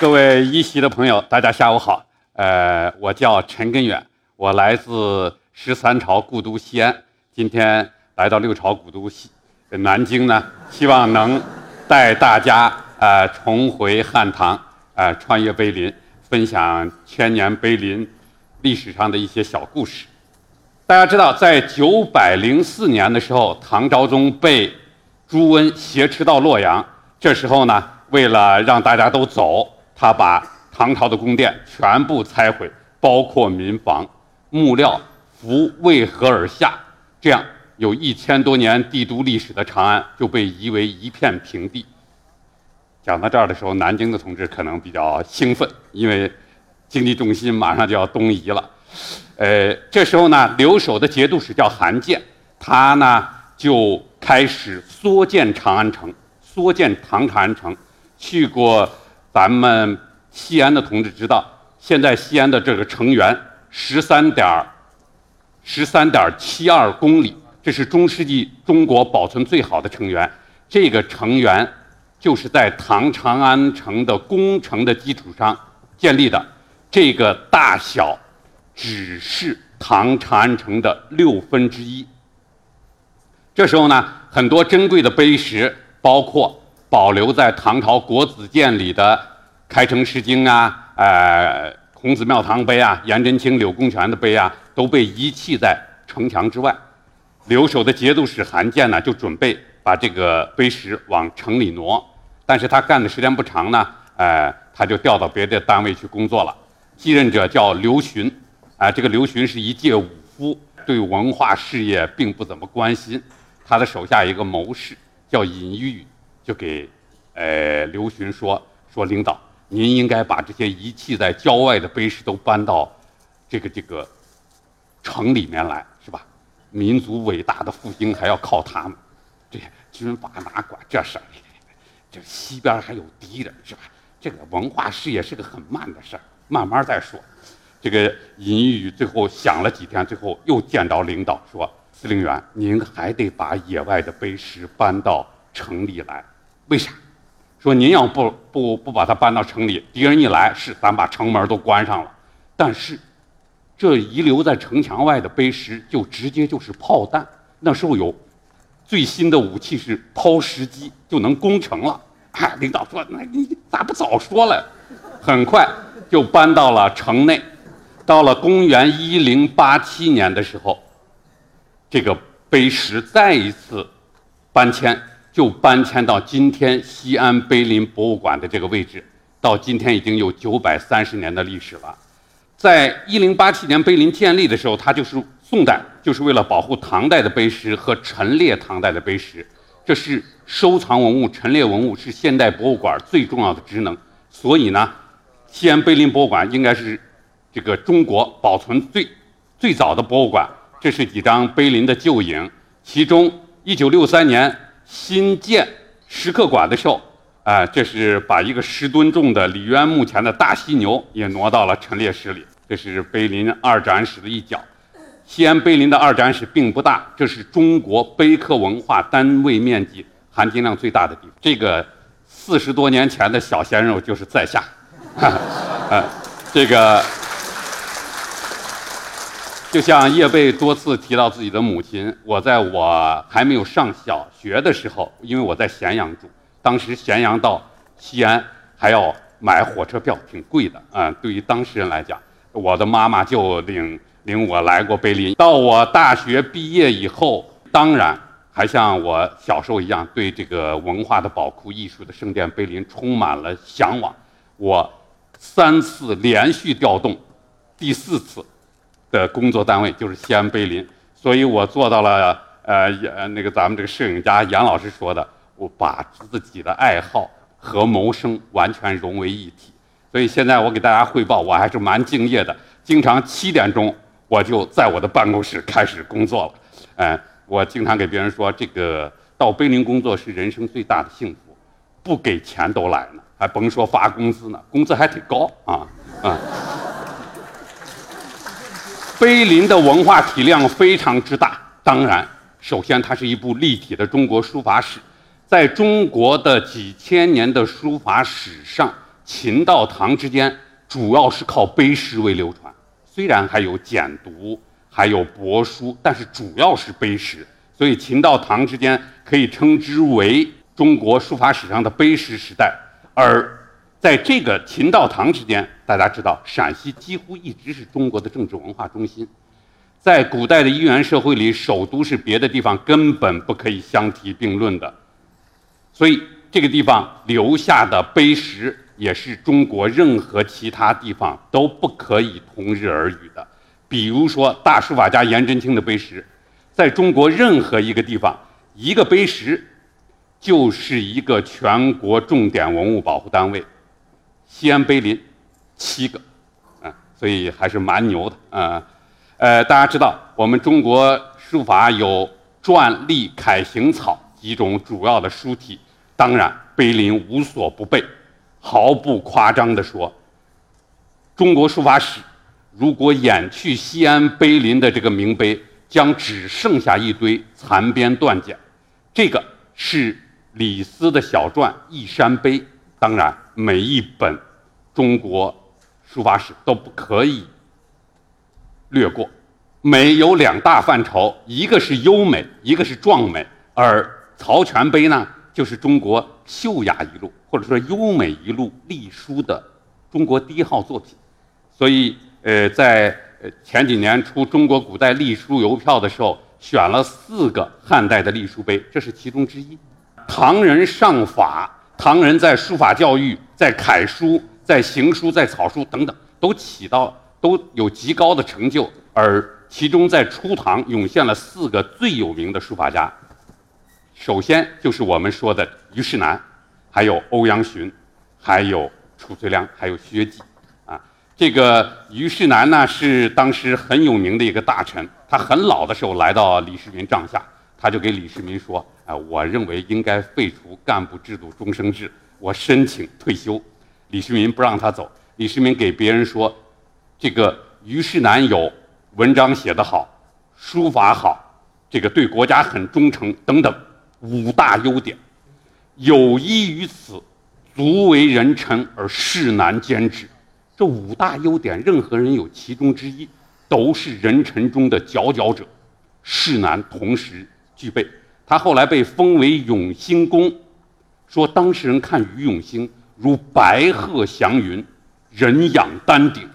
各位一席的朋友，大家下午好。呃，我叫陈根远，我来自十三朝故都西安，今天来到六朝古都西南京呢，希望能带大家呃重回汉唐，呃穿越碑林，分享千年碑林历史上的一些小故事。大家知道，在九百零四年的时候，唐昭宗被朱温挟持到洛阳。这时候呢，为了让大家都走，他把唐朝的宫殿全部拆毁，包括民房、木料、符为何而下？这样有一千多年帝都历史的长安就被夷为一片平地。讲到这儿的时候，南京的同志可能比较兴奋，因为经济重心马上就要东移了。呃，这时候呢，留守的节度使叫韩建，他呢就开始缩建长安城，缩建唐长安城。去过咱们西安的同志知道，现在西安的这个城垣十三点十三点七二公里，这是中世纪中国保存最好的城垣。这个城垣就是在唐长安城的工程的基础上建立的，这个大小。只是唐长安城的六分之一。这时候呢，很多珍贵的碑石，包括保留在唐朝国子监里的《开城诗经》啊、呃孔子庙堂碑啊、颜真卿、柳公权的碑啊，都被遗弃在城墙之外。留守的节度使韩建呢，就准备把这个碑石往城里挪，但是他干的时间不长呢，呃，他就调到别的单位去工作了。继任者叫刘询。啊，这个刘询是一介武夫，对文化事业并不怎么关心。他的手下一个谋士叫尹玉，就给呃刘询说：“说领导，您应该把这些遗弃在郊外的碑石都搬到这个这个城里面来，是吧？民族伟大的复兴还要靠他们。这军阀哪管这事儿？这西边还有敌人，是吧？这个文化事业是个很慢的事儿，慢慢再说。”这个尹宇最后想了几天，最后又见到领导说：“司令员，您还得把野外的碑石搬到城里来，为啥？说您要不不不把它搬到城里，敌人一来，是咱把城门都关上了。但是，这遗留在城墙外的碑石，就直接就是炮弹。那时候有最新的武器是抛石机，就能攻城了。哎，领导说，那你咋不早说了？很快就搬到了城内。”到了公元一零八七年的时候，这个碑石再一次搬迁，就搬迁到今天西安碑林博物馆的这个位置。到今天已经有九百三十年的历史了。在一零八七年碑林建立的时候，它就是宋代，就是为了保护唐代的碑石和陈列唐代的碑石。这是收藏文物、陈列文物，是现代博物馆最重要的职能。所以呢，西安碑林博物馆应该是。这个中国保存最最早的博物馆，这是几张碑林的旧影。其中，一九六三年新建石刻馆的时候，啊，这是把一个十吨重的李渊墓前的大犀牛也挪到了陈列室里。这是碑林二展室的一角。西安碑林的二展室并不大，这是中国碑刻文化单位面积含金量最大的地方。这个四十多年前的小鲜肉就是在下，啊，这个。就像叶贝多次提到自己的母亲，我在我还没有上小学的时候，因为我在咸阳住，当时咸阳到西安还要买火车票，挺贵的啊。对于当事人来讲，我的妈妈就领领我来过碑林。到我大学毕业以后，当然还像我小时候一样，对这个文化的宝库、艺术的圣殿碑林充满了向往。我三次连续调动，第四次。的工作单位就是西安碑林，所以我做到了呃呃那个咱们这个摄影家杨老师说的，我把自己的爱好和谋生完全融为一体。所以现在我给大家汇报，我还是蛮敬业的，经常七点钟我就在我的办公室开始工作了。嗯，我经常给别人说，这个到碑林工作是人生最大的幸福，不给钱都来呢，还甭说发工资呢，工资还挺高啊啊。碑林的文化体量非常之大，当然，首先它是一部立体的中国书法史，在中国的几千年的书法史上，秦到唐之间主要是靠碑石为流传，虽然还有简牍，还有帛书，但是主要是碑石。所以秦到唐之间可以称之为中国书法史上的碑石时代。而在这个秦到唐之间，大家知道陕西几乎一直是中国的政治文化中心。在古代的一元社会里，首都是别的地方根本不可以相提并论的。所以这个地方留下的碑石。也是中国任何其他地方都不可以同日而语的。比如说，大书法家颜真卿的碑石，在中国任何一个地方，一个碑石就是一个全国重点文物保护单位。西安碑林七个，啊，所以还是蛮牛的啊。呃，大家知道，我们中国书法有篆、隶、楷、行、草几种主要的书体，当然碑林无所不备。毫不夸张地说，中国书法史如果掩去西安碑林的这个名碑，将只剩下一堆残编断简。这个是李斯的小传《一山碑》，当然每一本中国书法史都不可以略过。美有两大范畴，一个是优美，一个是壮美，而曹全碑呢？就是中国秀雅一路，或者说优美一路隶书的中国第一号作品，所以呃，在前几年出中国古代隶书邮票的时候，选了四个汉代的隶书碑，这是其中之一。唐人上法，唐人在书法教育、在楷书、在行书、在草书等等，都起到都有极高的成就，而其中在初唐涌现了四个最有名的书法家。首先就是我们说的虞世南，还有欧阳询，还有褚遂良，还有薛稷，啊，这个虞世南呢是当时很有名的一个大臣，他很老的时候来到李世民帐下，他就给李世民说：“啊，我认为应该废除干部制度终生制，我申请退休。”李世民不让他走，李世民给别人说：“这个虞世南有文章写得好，书法好，这个对国家很忠诚等等。”五大优点，有依于此，足为人臣而世难兼之。这五大优点，任何人有其中之一，都是人臣中的佼佼者，世难同时具备。他后来被封为永兴公，说当事人看于永兴如白鹤祥云，人仰丹顶，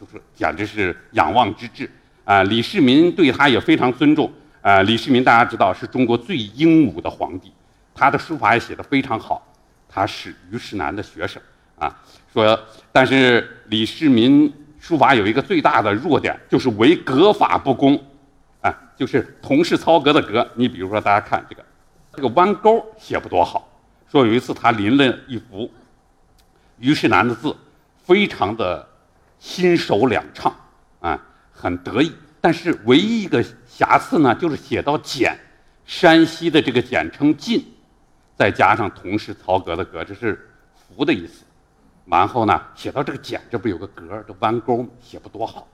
就是简直是仰望之至啊！李世民对他也非常尊重。呃，李世民大家知道是中国最英武的皇帝，他的书法也写得非常好，他是虞世南的学生啊。说，但是李世民书法有一个最大的弱点，就是为格法不公，就是同是操格的格。你比如说，大家看这个，这个弯钩写不多好。说有一次他临了一幅虞世南的字，非常的心手两畅，啊，很得意。但是唯一一个瑕疵呢，就是写到“简”，山西的这个简称“晋”，再加上同是曹格的“格”，这是“福”的意思。然后呢，写到这个“简”，这不有个格这弯钩写不多好，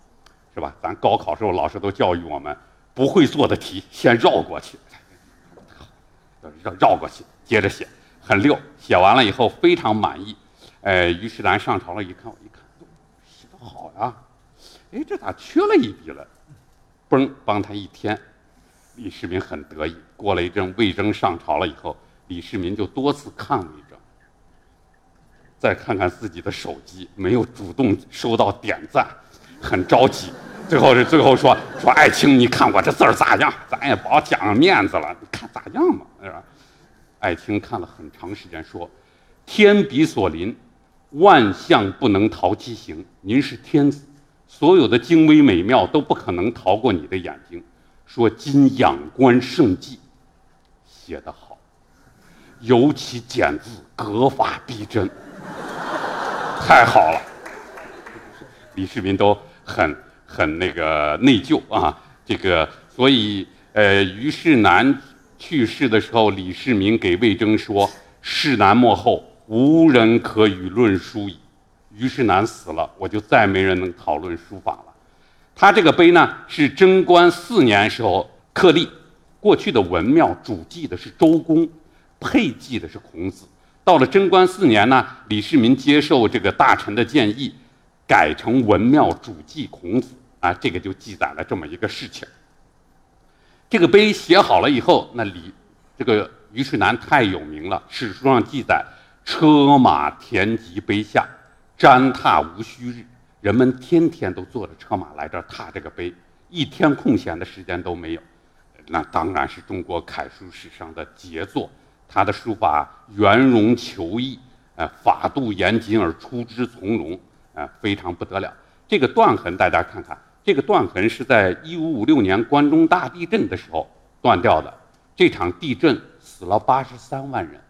是吧？咱高考时候老师都教育我们，不会做的题先绕过去，绕绕过去，接着写，很溜。写完了以后非常满意。呃，虞世南上朝了，一看，我一看，写的好呀，哎，这咋缺了一笔了？嘣，帮他一添，李世民很得意。过了一阵，魏征上朝了以后，李世民就多次看魏征，再看看自己的手机，没有主动收到点赞，很着急。最后是最后说说爱卿，你看我这字儿咋样？咱也甭讲面子了，你看咋样嘛？是吧？爱卿看了很长时间，说：“天笔所临，万象不能逃其形。您是天子。”所有的精微美妙都不可能逃过你的眼睛。说今仰观圣迹，写得好，尤其简字，格法逼真，太好了。李世民都很很那个内疚啊。这个，所以呃，虞世南去世的时候，李世民给魏征说：“世南末后，无人可与论书矣。”虞世南死了，我就再没人能讨论书法了。他这个碑呢，是贞观四年时候刻立。过去的文庙主祭的是周公，配祭的是孔子。到了贞观四年呢，李世民接受这个大臣的建议，改成文庙主祭孔子啊，这个就记载了这么一个事情。这个碑写好了以后，那李这个虞世南太有名了，史书上记载，车马田及碑下，瞻踏无虚日，人们天天都坐着车马来这儿踏这个碑，一天空闲的时间都没有。那当然是中国楷书史上的杰作，他的书法圆融遒逸，呃，法度严谨而出之从容，呃，非常不得了。这个断痕大家看看。这个断痕是在一五五六年关中大地震的时候断掉的。这场地震死了八十三万人，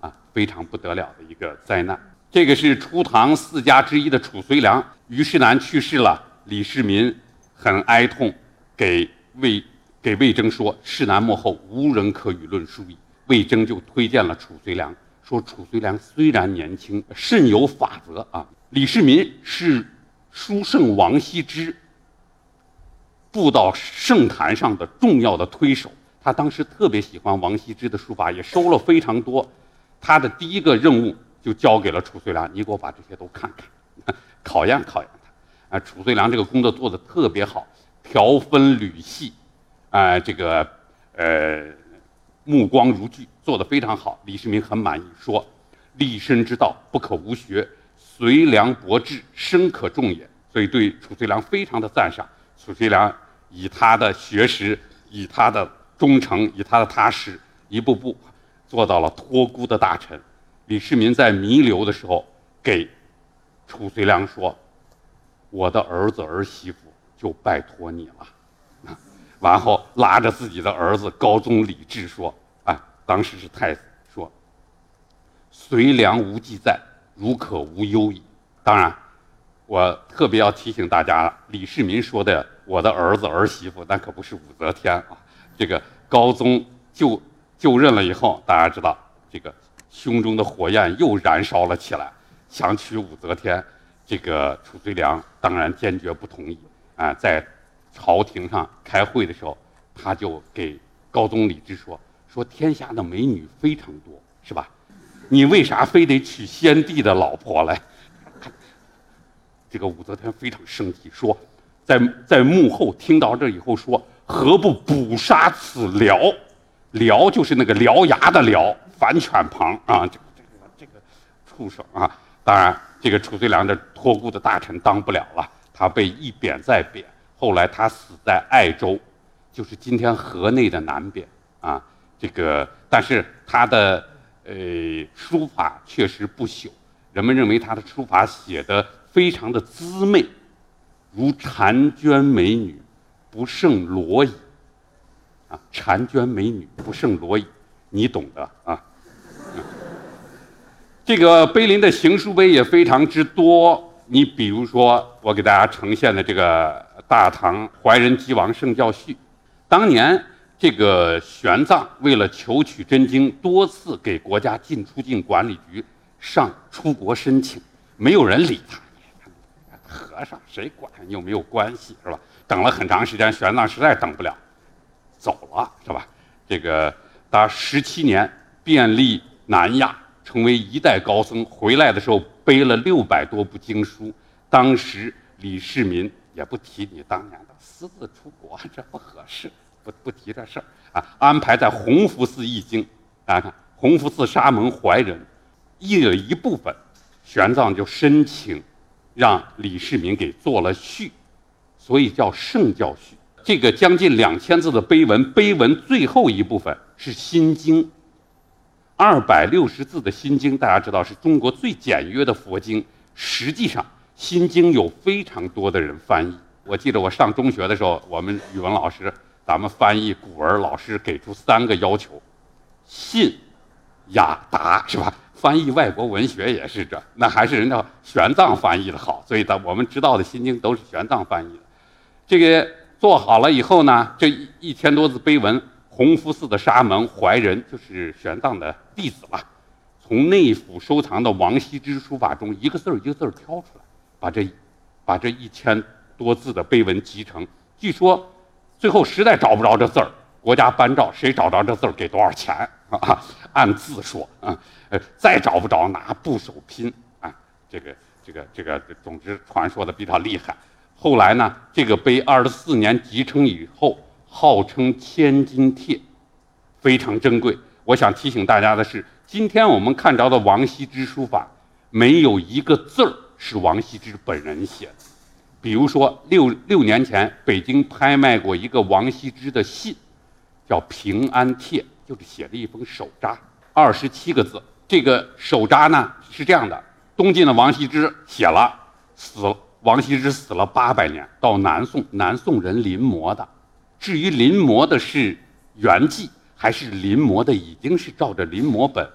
啊，非常不得了的一个灾难。这个是初唐四家之一的褚遂良，虞世南去世了，李世民很哀痛，给魏给魏征说：“世南幕后，无人可与论书矣。”魏征就推荐了褚遂良，说：“褚遂良虽然年轻，甚有法则啊。”李世民是书圣王羲之。步到圣坛上的重要的推手，他当时特别喜欢王羲之的书法，也收了非常多。他的第一个任务就交给了褚遂良，你给我把这些都看看，考验考验他。啊，褚遂良这个工作做得特别好，条分缕细，啊，这个呃目光如炬，做得非常好。李世民很满意，说：“立身之道不可无学，遂良博志，深可重也。”所以对褚遂良非常的赞赏。褚遂良。以他的学识，以他的忠诚，以他的踏实，一步步做到了托孤的大臣。李世民在弥留的时候，给褚遂良说：“我的儿子儿媳妇就拜托你了。”完后拉着自己的儿子高宗李治说：“啊，当时是太子，说：‘遂良无忌在，如可无忧矣。’当然。”我特别要提醒大家，李世民说的“我的儿子儿媳妇”，那可不是武则天啊。这个高宗就就任了以后，大家知道，这个胸中的火焰又燃烧了起来，想娶武则天。这个褚遂良当然坚决不同意啊，在朝廷上开会的时候，他就给高宗李治说：“说天下的美女非常多，是吧？你为啥非得娶先帝的老婆来？”这个武则天非常生气，说，在在幕后听到这以后说，何不捕杀此獠？獠就是那个獠牙的獠，反犬旁啊，这个这个这个畜生啊！当然，这个褚遂良这托孤的大臣当不了了，他被一贬再贬，后来他死在爱州，就是今天河内的南边啊。这个，但是他的呃书法确实不朽，人们认为他的书法写的。非常的滋媚，如婵娟美女，不胜罗矣。啊，婵娟美女不胜罗矣，你懂的啊。这个碑林的行书碑也非常之多，你比如说，我给大家呈现的这个大唐怀仁吉王圣教序，当年这个玄奘为了求取真经，多次给国家进出境管理局上出国申请，没有人理他。和尚谁管有没有关系是吧？等了很长时间，玄奘实在等不了，走了是吧？这个他十七年遍历南亚，成为一代高僧。回来的时候背了六百多部经书。当时李世民也不提你当年的私自出国，这不合适，不不提这事儿啊。安排在弘福寺译经，大家看弘福寺沙门怀仁译了一部分，玄奘就申请。让李世民给做了序，所以叫圣教序。这个将近两千字的碑文，碑文最后一部分是《心经》，二百六十字的《心经》，大家知道是中国最简约的佛经。实际上，《心经》有非常多的人翻译。我记得我上中学的时候，我们语文老师，咱们翻译古文，老师给出三个要求：信、雅、达，是吧？翻译外国文学也是这，那还是人家玄奘翻译的好，所以咱我们知道的《心经》都是玄奘翻译的。这个做好了以后呢，这一千多字碑文，弘福寺的沙门怀仁就是玄奘的弟子了，从内府收藏的王羲之书法中一个字儿一个字儿挑出来，把这把这一千多字的碑文集成。据说最后实在找不着这字儿，国家颁诏，谁找着这字儿给多少钱啊，按字说啊，呃，再找不着拿部首拼啊，这个这个这个，总之传说的比较厉害。后来呢，这个碑二十四年集成以后，号称千金帖，非常珍贵。我想提醒大家的是，今天我们看着的王羲之书法，没有一个字儿是王羲之本人写的。比如说，六六年前北京拍卖过一个王羲之的信，叫《平安帖》，就是写了一封手札，二十七个字。这个手札呢是这样的：东晋的王羲之写了，死了。王羲之死了八百年，到南宋，南宋人临摹的。至于临摹的是原迹，还是临摹的已经是照着临摹本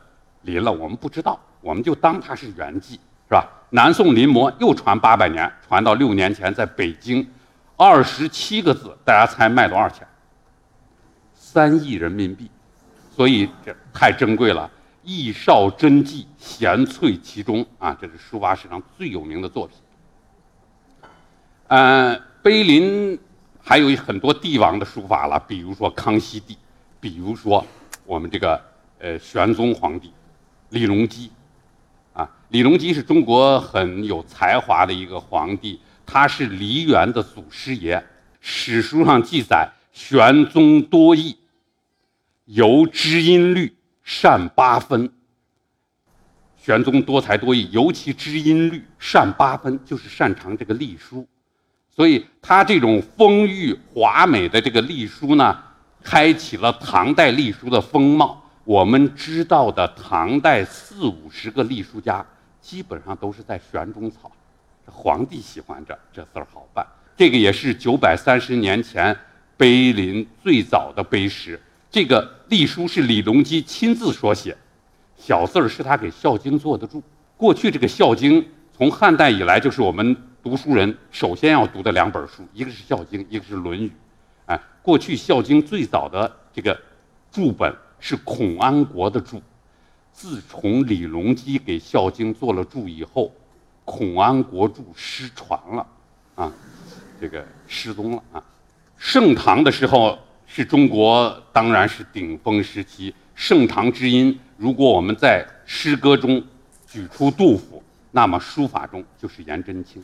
临了，我们不知道，我们就当它是原迹，是吧？南宋临摹又传八百年，传到六年前，在北京，二十七个字，大家猜卖多少钱？三亿人民币，所以这太珍贵了，艺少真迹，贤萃其中啊！这是书法史上最有名的作品。嗯，碑林还有很多帝王的书法了，比如说康熙帝，比如说我们这个呃玄宗皇帝李隆基，啊，李隆基是中国很有才华的一个皇帝，他是梨园的祖师爷。史书上记载，玄宗多义，尤知音律，善八分。玄宗多才多艺，尤其知音律，善八分，就是擅长这个隶书。所以，他这种丰裕华美的这个隶书呢，开启了唐代隶书的风貌。我们知道的唐代四五十个隶书家，基本上都是在玄中草。皇帝喜欢这这字儿好办。这个也是九百三十年前碑林最早的碑石。这个隶书是李隆基亲自所写，小字儿是他给《孝经》做的注。过去这个《孝经》从汉代以来就是我们。读书人首先要读的两本书，一个是《孝经》，一个是《论语》。哎，过去《孝经》最早的这个注本是孔安国的注，自从李隆基给《孝经》做了注以后，孔安国注失传了，啊，这个失踪了啊。盛唐的时候是中国当然是顶峰时期，盛唐之音。如果我们在诗歌中举出杜甫，那么书法中就是颜真卿。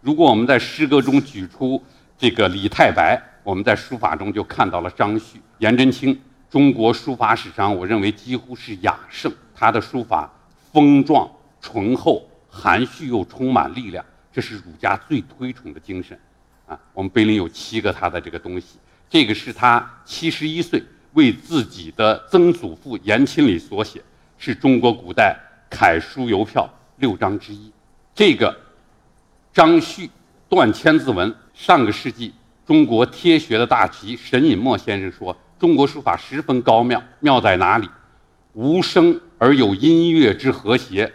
如果我们在诗歌中举出这个李太白，我们在书法中就看到了张旭、颜真卿。中国书法史上，我认为几乎是雅圣。他的书法丰壮、醇厚、含蓄又充满力量，这是儒家最推崇的精神。啊，我们碑林有七个他的这个东西，这个是他七十一岁为自己的曾祖父颜钦礼所写，是中国古代楷书邮票六章之一。这个。张旭断千字文，上个世纪中国帖学的大旗沈尹默先生说：“中国书法十分高妙，妙在哪里？无声而有音乐之和谐，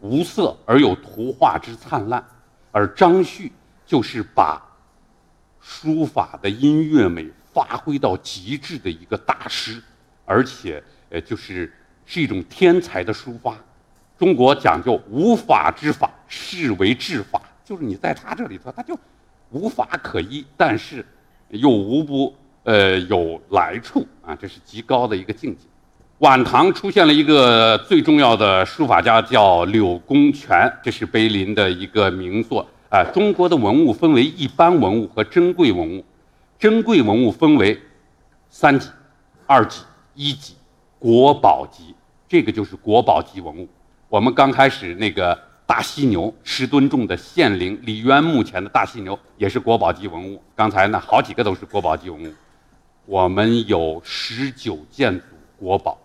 无色而有图画之灿烂。而张旭就是把书法的音乐美发挥到极致的一个大师，而且呃，就是是一种天才的书法。中国讲究无法之法，是为治法。”就是你在他这里头，他就无法可依，但是又无不呃有来处啊，这是极高的一个境界。晚唐出现了一个最重要的书法家，叫柳公权，这是碑林的一个名作啊。中国的文物分为一般文物和珍贵文物，珍贵文物分为三级、二级、一级、国宝级，这个就是国宝级文物。我们刚开始那个。大犀牛十吨重的献陵李渊墓前的大犀牛也是国宝级文物。刚才呢，好几个都是国宝级文物。我们有十九件组国宝。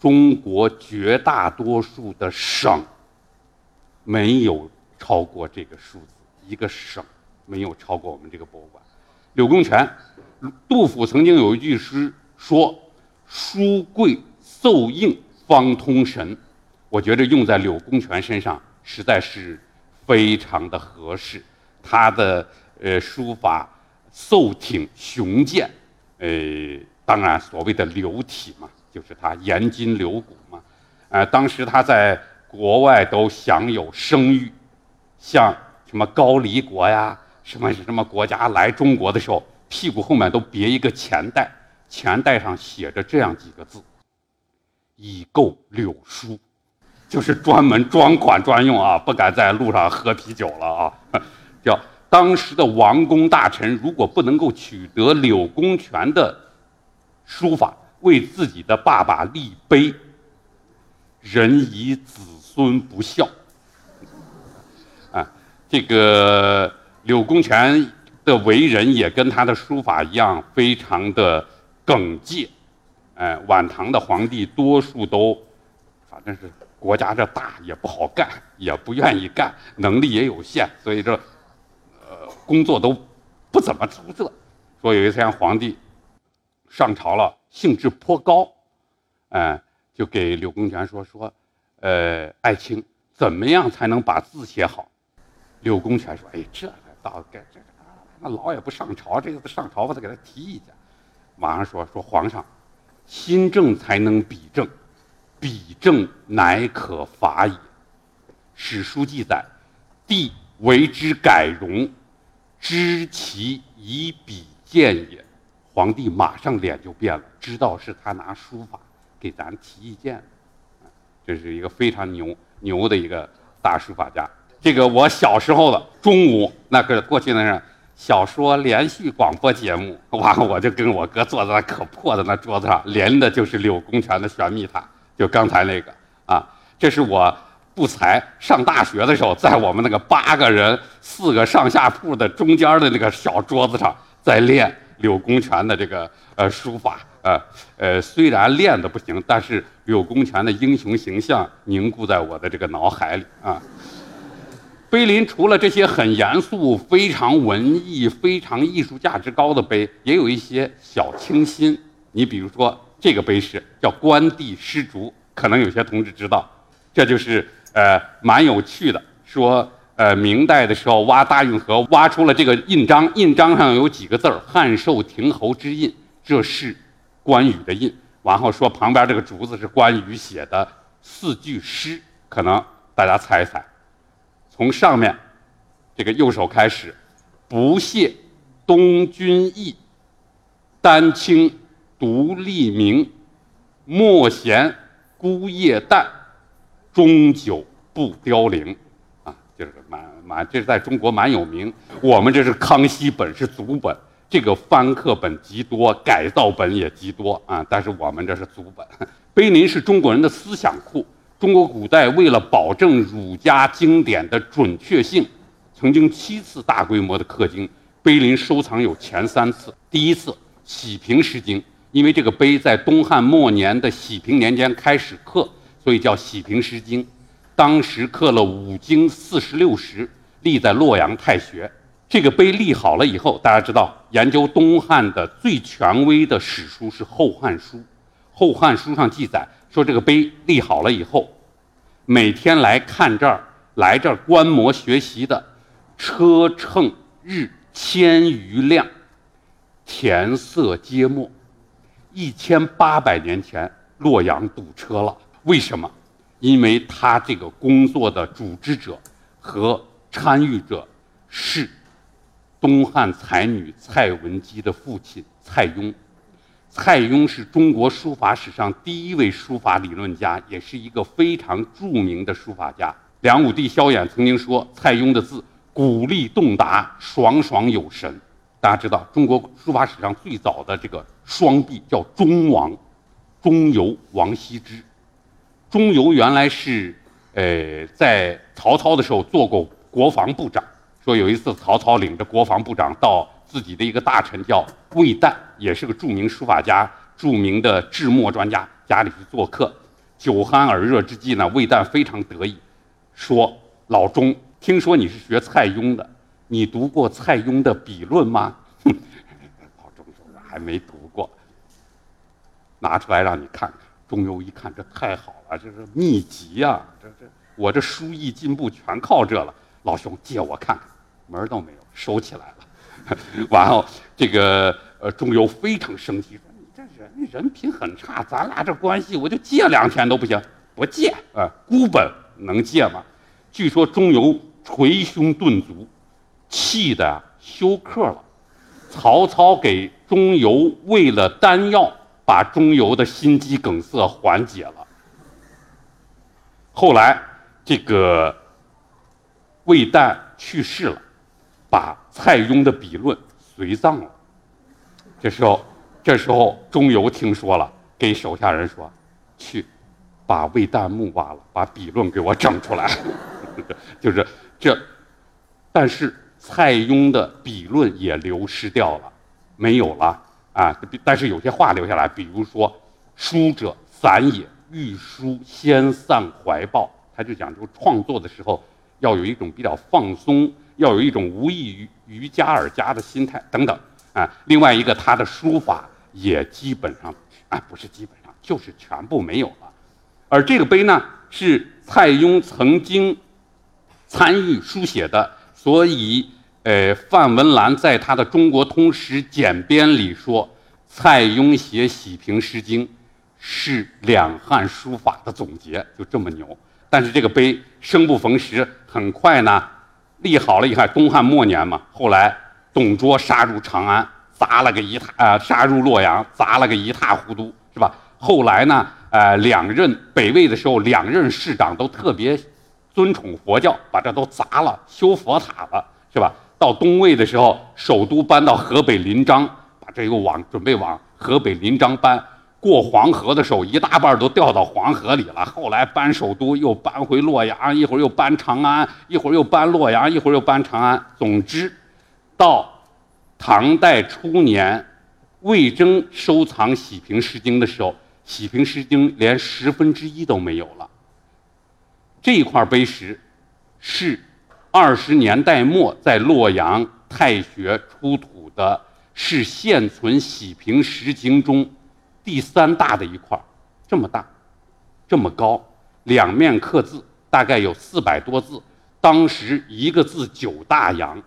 中国绝大多数的省没有超过这个数字，一个省没有超过我们这个博物馆。柳公权，杜甫曾经有一句诗说：“书贵奏硬方通神。”我觉得用在柳公权身上实在是非常的合适。他的呃书法瘦挺雄健，呃，当然所谓的流体嘛，就是他颜筋柳骨嘛。呃，当时他在国外都享有声誉，像什么高丽国呀，什么什么国家来中国的时候，屁股后面都别一个钱袋，钱袋上写着这样几个字：以购柳书，就是专门专款专用啊，不敢在路上喝啤酒了啊。叫当时的王公大臣，如果不能够取得柳公权的书法，为自己的爸爸立碑，人以子孙不孝。这个柳公权的为人也跟他的书法一样，非常的耿介。哎，晚唐的皇帝多数都，反正是国家这大也不好干，也不愿意干，能力也有限，所以这，呃，工作都不怎么出色。说有一天皇帝上朝了，兴致颇高，哎，就给柳公权说说，呃，爱卿怎么样才能把字写好？柳公权说，哎，这个倒该这个那老也不上朝，这次上朝我得给他提意见。马上说说皇上。心正才能比正，比正乃可法也。史书记载，帝为之改容，知其以笔见也。皇帝马上脸就变了，知道是他拿书法给咱提意见。这是一个非常牛牛的一个大书法家。这个我小时候的中午，那个过去那是。小说连续广播节目，完我就跟我哥坐在那可破的那桌子上，连的就是柳公权的《玄秘塔》，就刚才那个啊，这是我不才上大学的时候，在我们那个八个人四个上下铺的中间的那个小桌子上，在练柳公权的这个呃书法，呃呃，虽然练的不行，但是柳公权的英雄形象凝固在我的这个脑海里啊。碑林除了这些很严肃、非常文艺、非常艺术价值高的碑，也有一些小清新。你比如说这个碑是叫“关帝诗竹”，可能有些同志知道，这就是呃蛮有趣的。说呃明代的时候挖大运河，挖出了这个印章，印章上有几个字儿“汉寿亭侯之印”，这是关羽的印。然后说旁边这个竹子是关羽写的四句诗，可能大家猜一猜。从上面这个右手开始，不屑东君意，丹青独立明，莫嫌孤叶淡，终久不凋零。啊，就是蛮蛮，这是在中国蛮有名。我们这是康熙本，是祖本，这个翻刻本极多，改造本也极多啊。但是我们这是祖本。碑林是中国人的思想库。中国古代为了保证儒家经典的准确性，曾经七次大规模的刻经。碑林收藏有前三次。第一次喜平诗经，因为这个碑在东汉末年的喜平年间开始刻，所以叫喜平诗经。当时刻了五经四十六时，立在洛阳太学。这个碑立好了以后，大家知道，研究东汉的最权威的史书是《后汉书》，《后汉书》上记载。说这个碑立好了以后，每天来看这儿、来这儿观摩学习的车乘日千余辆，田色皆没。一千八百年前，洛阳堵车了，为什么？因为他这个工作的组织者和参与者是东汉才女蔡文姬的父亲蔡邕。蔡邕是中国书法史上第一位书法理论家，也是一个非常著名的书法家。梁武帝萧衍曾经说，蔡邕的字鼓励动达，爽爽有神。大家知道，中国书法史上最早的这个双璧叫中王，中游王羲之。中游原来是，呃，在曹操的时候做过国防部长。说有一次，曹操领着国防部长到。自己的一个大臣叫魏旦，也是个著名书法家、著名的制墨专家，家里去做客，酒酣耳热之际呢，魏旦非常得意，说：“老钟，听说你是学蔡邕的，你读过蔡邕的笔论吗？”哼 老钟说：“我还没读过。”拿出来让你看看。钟繇一看，这太好了，这是秘籍呀！这这，我这书艺进步全靠这了。老兄，借我看看，门都没有，收起来了。完后，这个呃，钟繇非常生气，说：“你这人人品很差，咱俩这关系，我就借两天都不行，不借啊！孤本能借吗？”据说钟繇捶胸顿足，气的休克了。曹操给钟繇喂了丹药，把钟繇的心肌梗塞缓解了。后来这个魏旦去世了，把蔡邕的笔论随葬了。这时候，这时候钟繇听说了，给手下人说：“去，把魏旦墓挖了，把笔论给我整出来。”就是这，但是蔡邕的笔论也流失掉了，没有了啊。但是有些话留下来，比如说“书者散也，欲书先散怀抱”，他就讲究创作的时候要有一种比较放松，要有一种无异于于家而家的心态等等。啊，另外一个，他的书法也基本上啊，不是基本上，就是全部没有了。而这个碑呢，是蔡邕曾经参与书写的，所以，呃，范文澜在他的《中国通史简编》里说，蔡邕写《喜平诗经》是两汉书法的总结，就这么牛。但是这个碑生不逢时，很快呢，立好了以后，东汉末年嘛，后来。董卓杀入长安，砸了个一塌啊！杀入洛阳，砸了个一塌糊涂，是吧？后来呢？呃，两任北魏的时候，两任市长都特别尊崇佛教，把这都砸了，修佛塔了，是吧？到东魏的时候，首都搬到河北临漳，把这又往准备往河北临漳搬。过黄河的时候，一大半都掉到黄河里了。后来搬首都，又搬回洛阳，一会儿又搬长安，一会儿又搬洛阳，一会儿又搬长安。总之。到唐代初年，魏征收藏《喜平诗经》的时候，《喜平诗经》连十分之一都没有了。这块碑石是二十年代末在洛阳太学出土的，是现存《喜平诗经》中第三大的一块，这么大，这么高，两面刻字，大概有四百多字。当时一个字九大洋。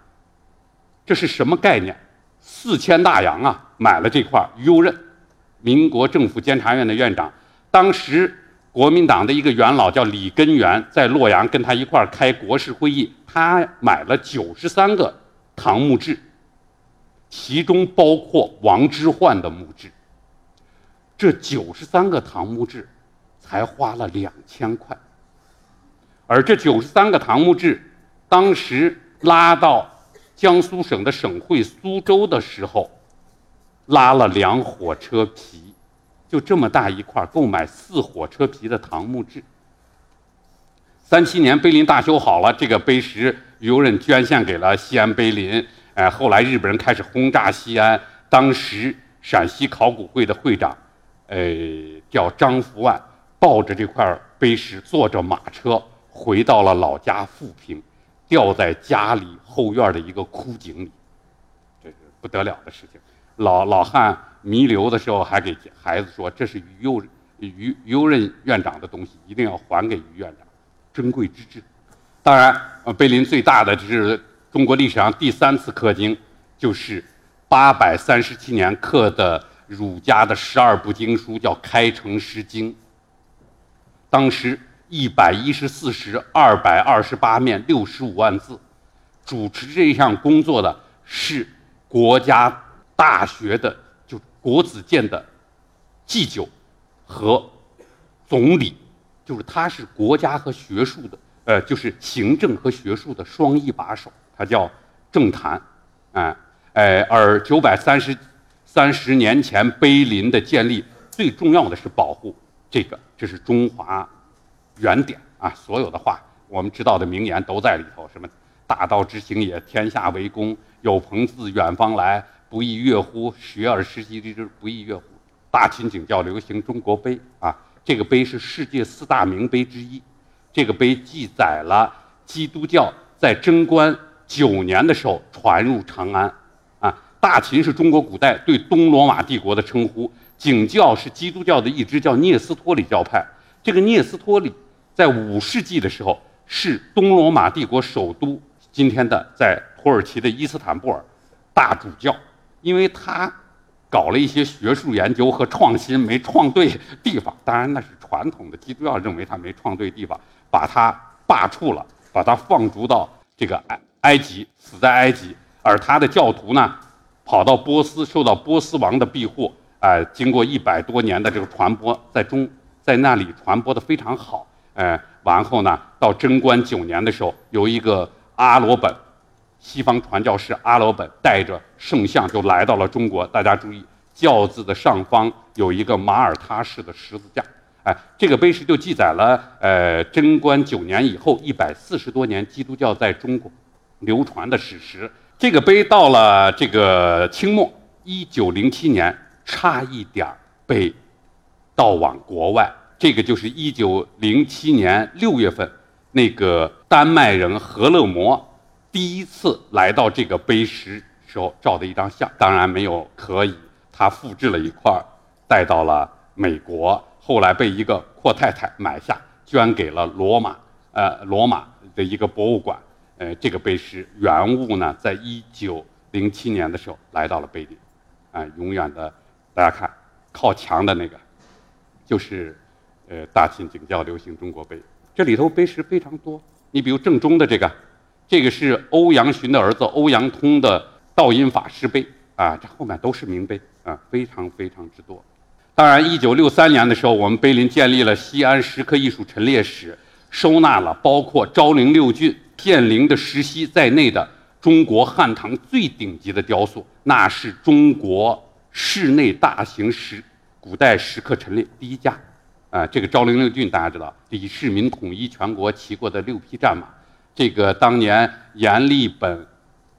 这是什么概念？四千大洋啊！买了这块于右任，民国政府监察院的院长，当时国民党的一个元老叫李根源，在洛阳跟他一块开国事会议，他买了九十三个唐墓志，其中包括王之涣的墓志。这九十三个唐墓志，才花了两千块，而这九十三个唐墓志，当时拉到。江苏省的省会苏州的时候，拉了两火车皮，就这么大一块，购买四火车皮的唐墓志。三七年碑林大修好了，这个碑石由人捐献给了西安碑林。哎，后来日本人开始轰炸西安，当时陕西考古会的会长，呃，叫张福万，抱着这块碑石，坐着马车回到了老家富平。掉在家里后院的一个枯井里，这是不得了的事情。老老汉弥留的时候还给孩子说：“这是于右于于右任院长的东西，一定要还给于院长，珍贵之至。”当然，呃，碑林最大的是中国历史上第三次刻经，就是八百三十七年刻的儒家的十二部经书，叫《开成诗经》。当时。一百一十四石，二百二十八面，六十五万字。主持这项工作的是国家大学的，就国子监的祭酒和总理，就是他是国家和学术的，呃，就是行政和学术的双一把手。他叫郑谭，啊，哎，而九百三十三十年前碑林的建立，最重要的是保护这个，这是中华。原点啊，所有的话，我们知道的名言都在里头。什么“大道之行也，天下为公；有朋自远方来，不亦乐乎？学而时习之，不亦乐乎？”大秦景教流行中国碑啊，这个碑是世界四大名碑之一。这个碑记载了基督教在贞观九年的时候传入长安。大秦是中国古代对东罗马帝国的称呼，景教是基督教的一支，叫聂斯托里教派。这个聂斯托里。在五世纪的时候，是东罗马帝国首都今天的在土耳其的伊斯坦布尔大主教，因为他搞了一些学术研究和创新，没创对地方。当然那是传统的基督教认为他没创对地方，把他罢黜了，把他放逐到这个埃埃及，死在埃及。而他的教徒呢，跑到波斯，受到波斯王的庇护。哎，经过一百多年的这个传播，在中在那里传播的非常好。呃，完后呢，到贞观九年的时候，有一个阿罗本，西方传教士阿罗本带着圣像就来到了中国。大家注意，轿子的上方有一个马耳他式的十字架。哎，这个碑石就记载了，呃，贞观九年以后一百四十多年，基督教在中国流传的史实。这个碑到了这个清末一九零七年，差一点儿被盗往国外。这个就是一九零七年六月份，那个丹麦人何勒摩第一次来到这个碑石时候照的一张像，当然没有可以，他复制了一块，带到了美国。后来被一个阔太太买下，捐给了罗马，呃，罗马的一个博物馆。呃，这个碑石原物呢，在一九零七年的时候来到了碑林，啊，永远的，大家看，靠墙的那个，就是，呃，大秦景教流行中国碑。这里头碑石非常多，你比如正中的这个，这个是欧阳询的儿子欧阳通的道音法师碑，啊，这后面都是名碑，啊，非常非常之多。当然，一九六三年的时候，我们碑林建立了西安石刻艺术陈列室，收纳了包括昭陵六骏、建陵的石溪在内的中国汉唐最顶级的雕塑，那是中国室内大型石古代石刻陈列第一家。啊，这个昭陵六骏大家知道，李世民统一全国骑过的六匹战马，这个当年阎立本、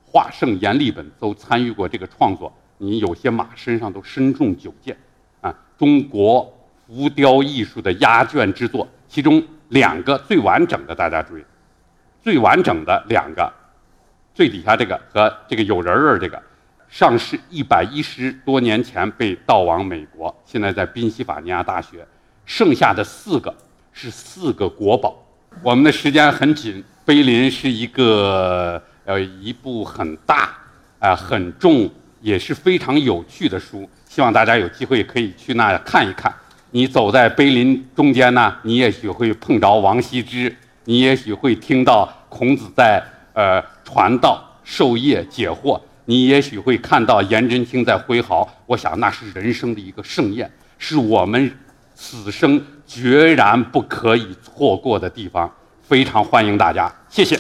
画圣阎立本都参与过这个创作，你有些马身上都身中九箭。啊中国浮雕艺术的压卷之作，其中两个最完整的，大家注意，最完整的两个，最底下这个和这个有人儿这个，上市一百一十多年前被盗往美国，现在在宾夕法尼亚大学，剩下的四个是四个国宝。我们的时间很紧，碑林是一个呃一部很大啊很重也是非常有趣的书。希望大家有机会可以去那看一看。你走在碑林中间呢，你也许会碰着王羲之，你也许会听到孔子在呃传道授业解惑，你也许会看到颜真卿在挥毫。我想那是人生的一个盛宴，是我们此生决然不可以错过的地方。非常欢迎大家，谢谢。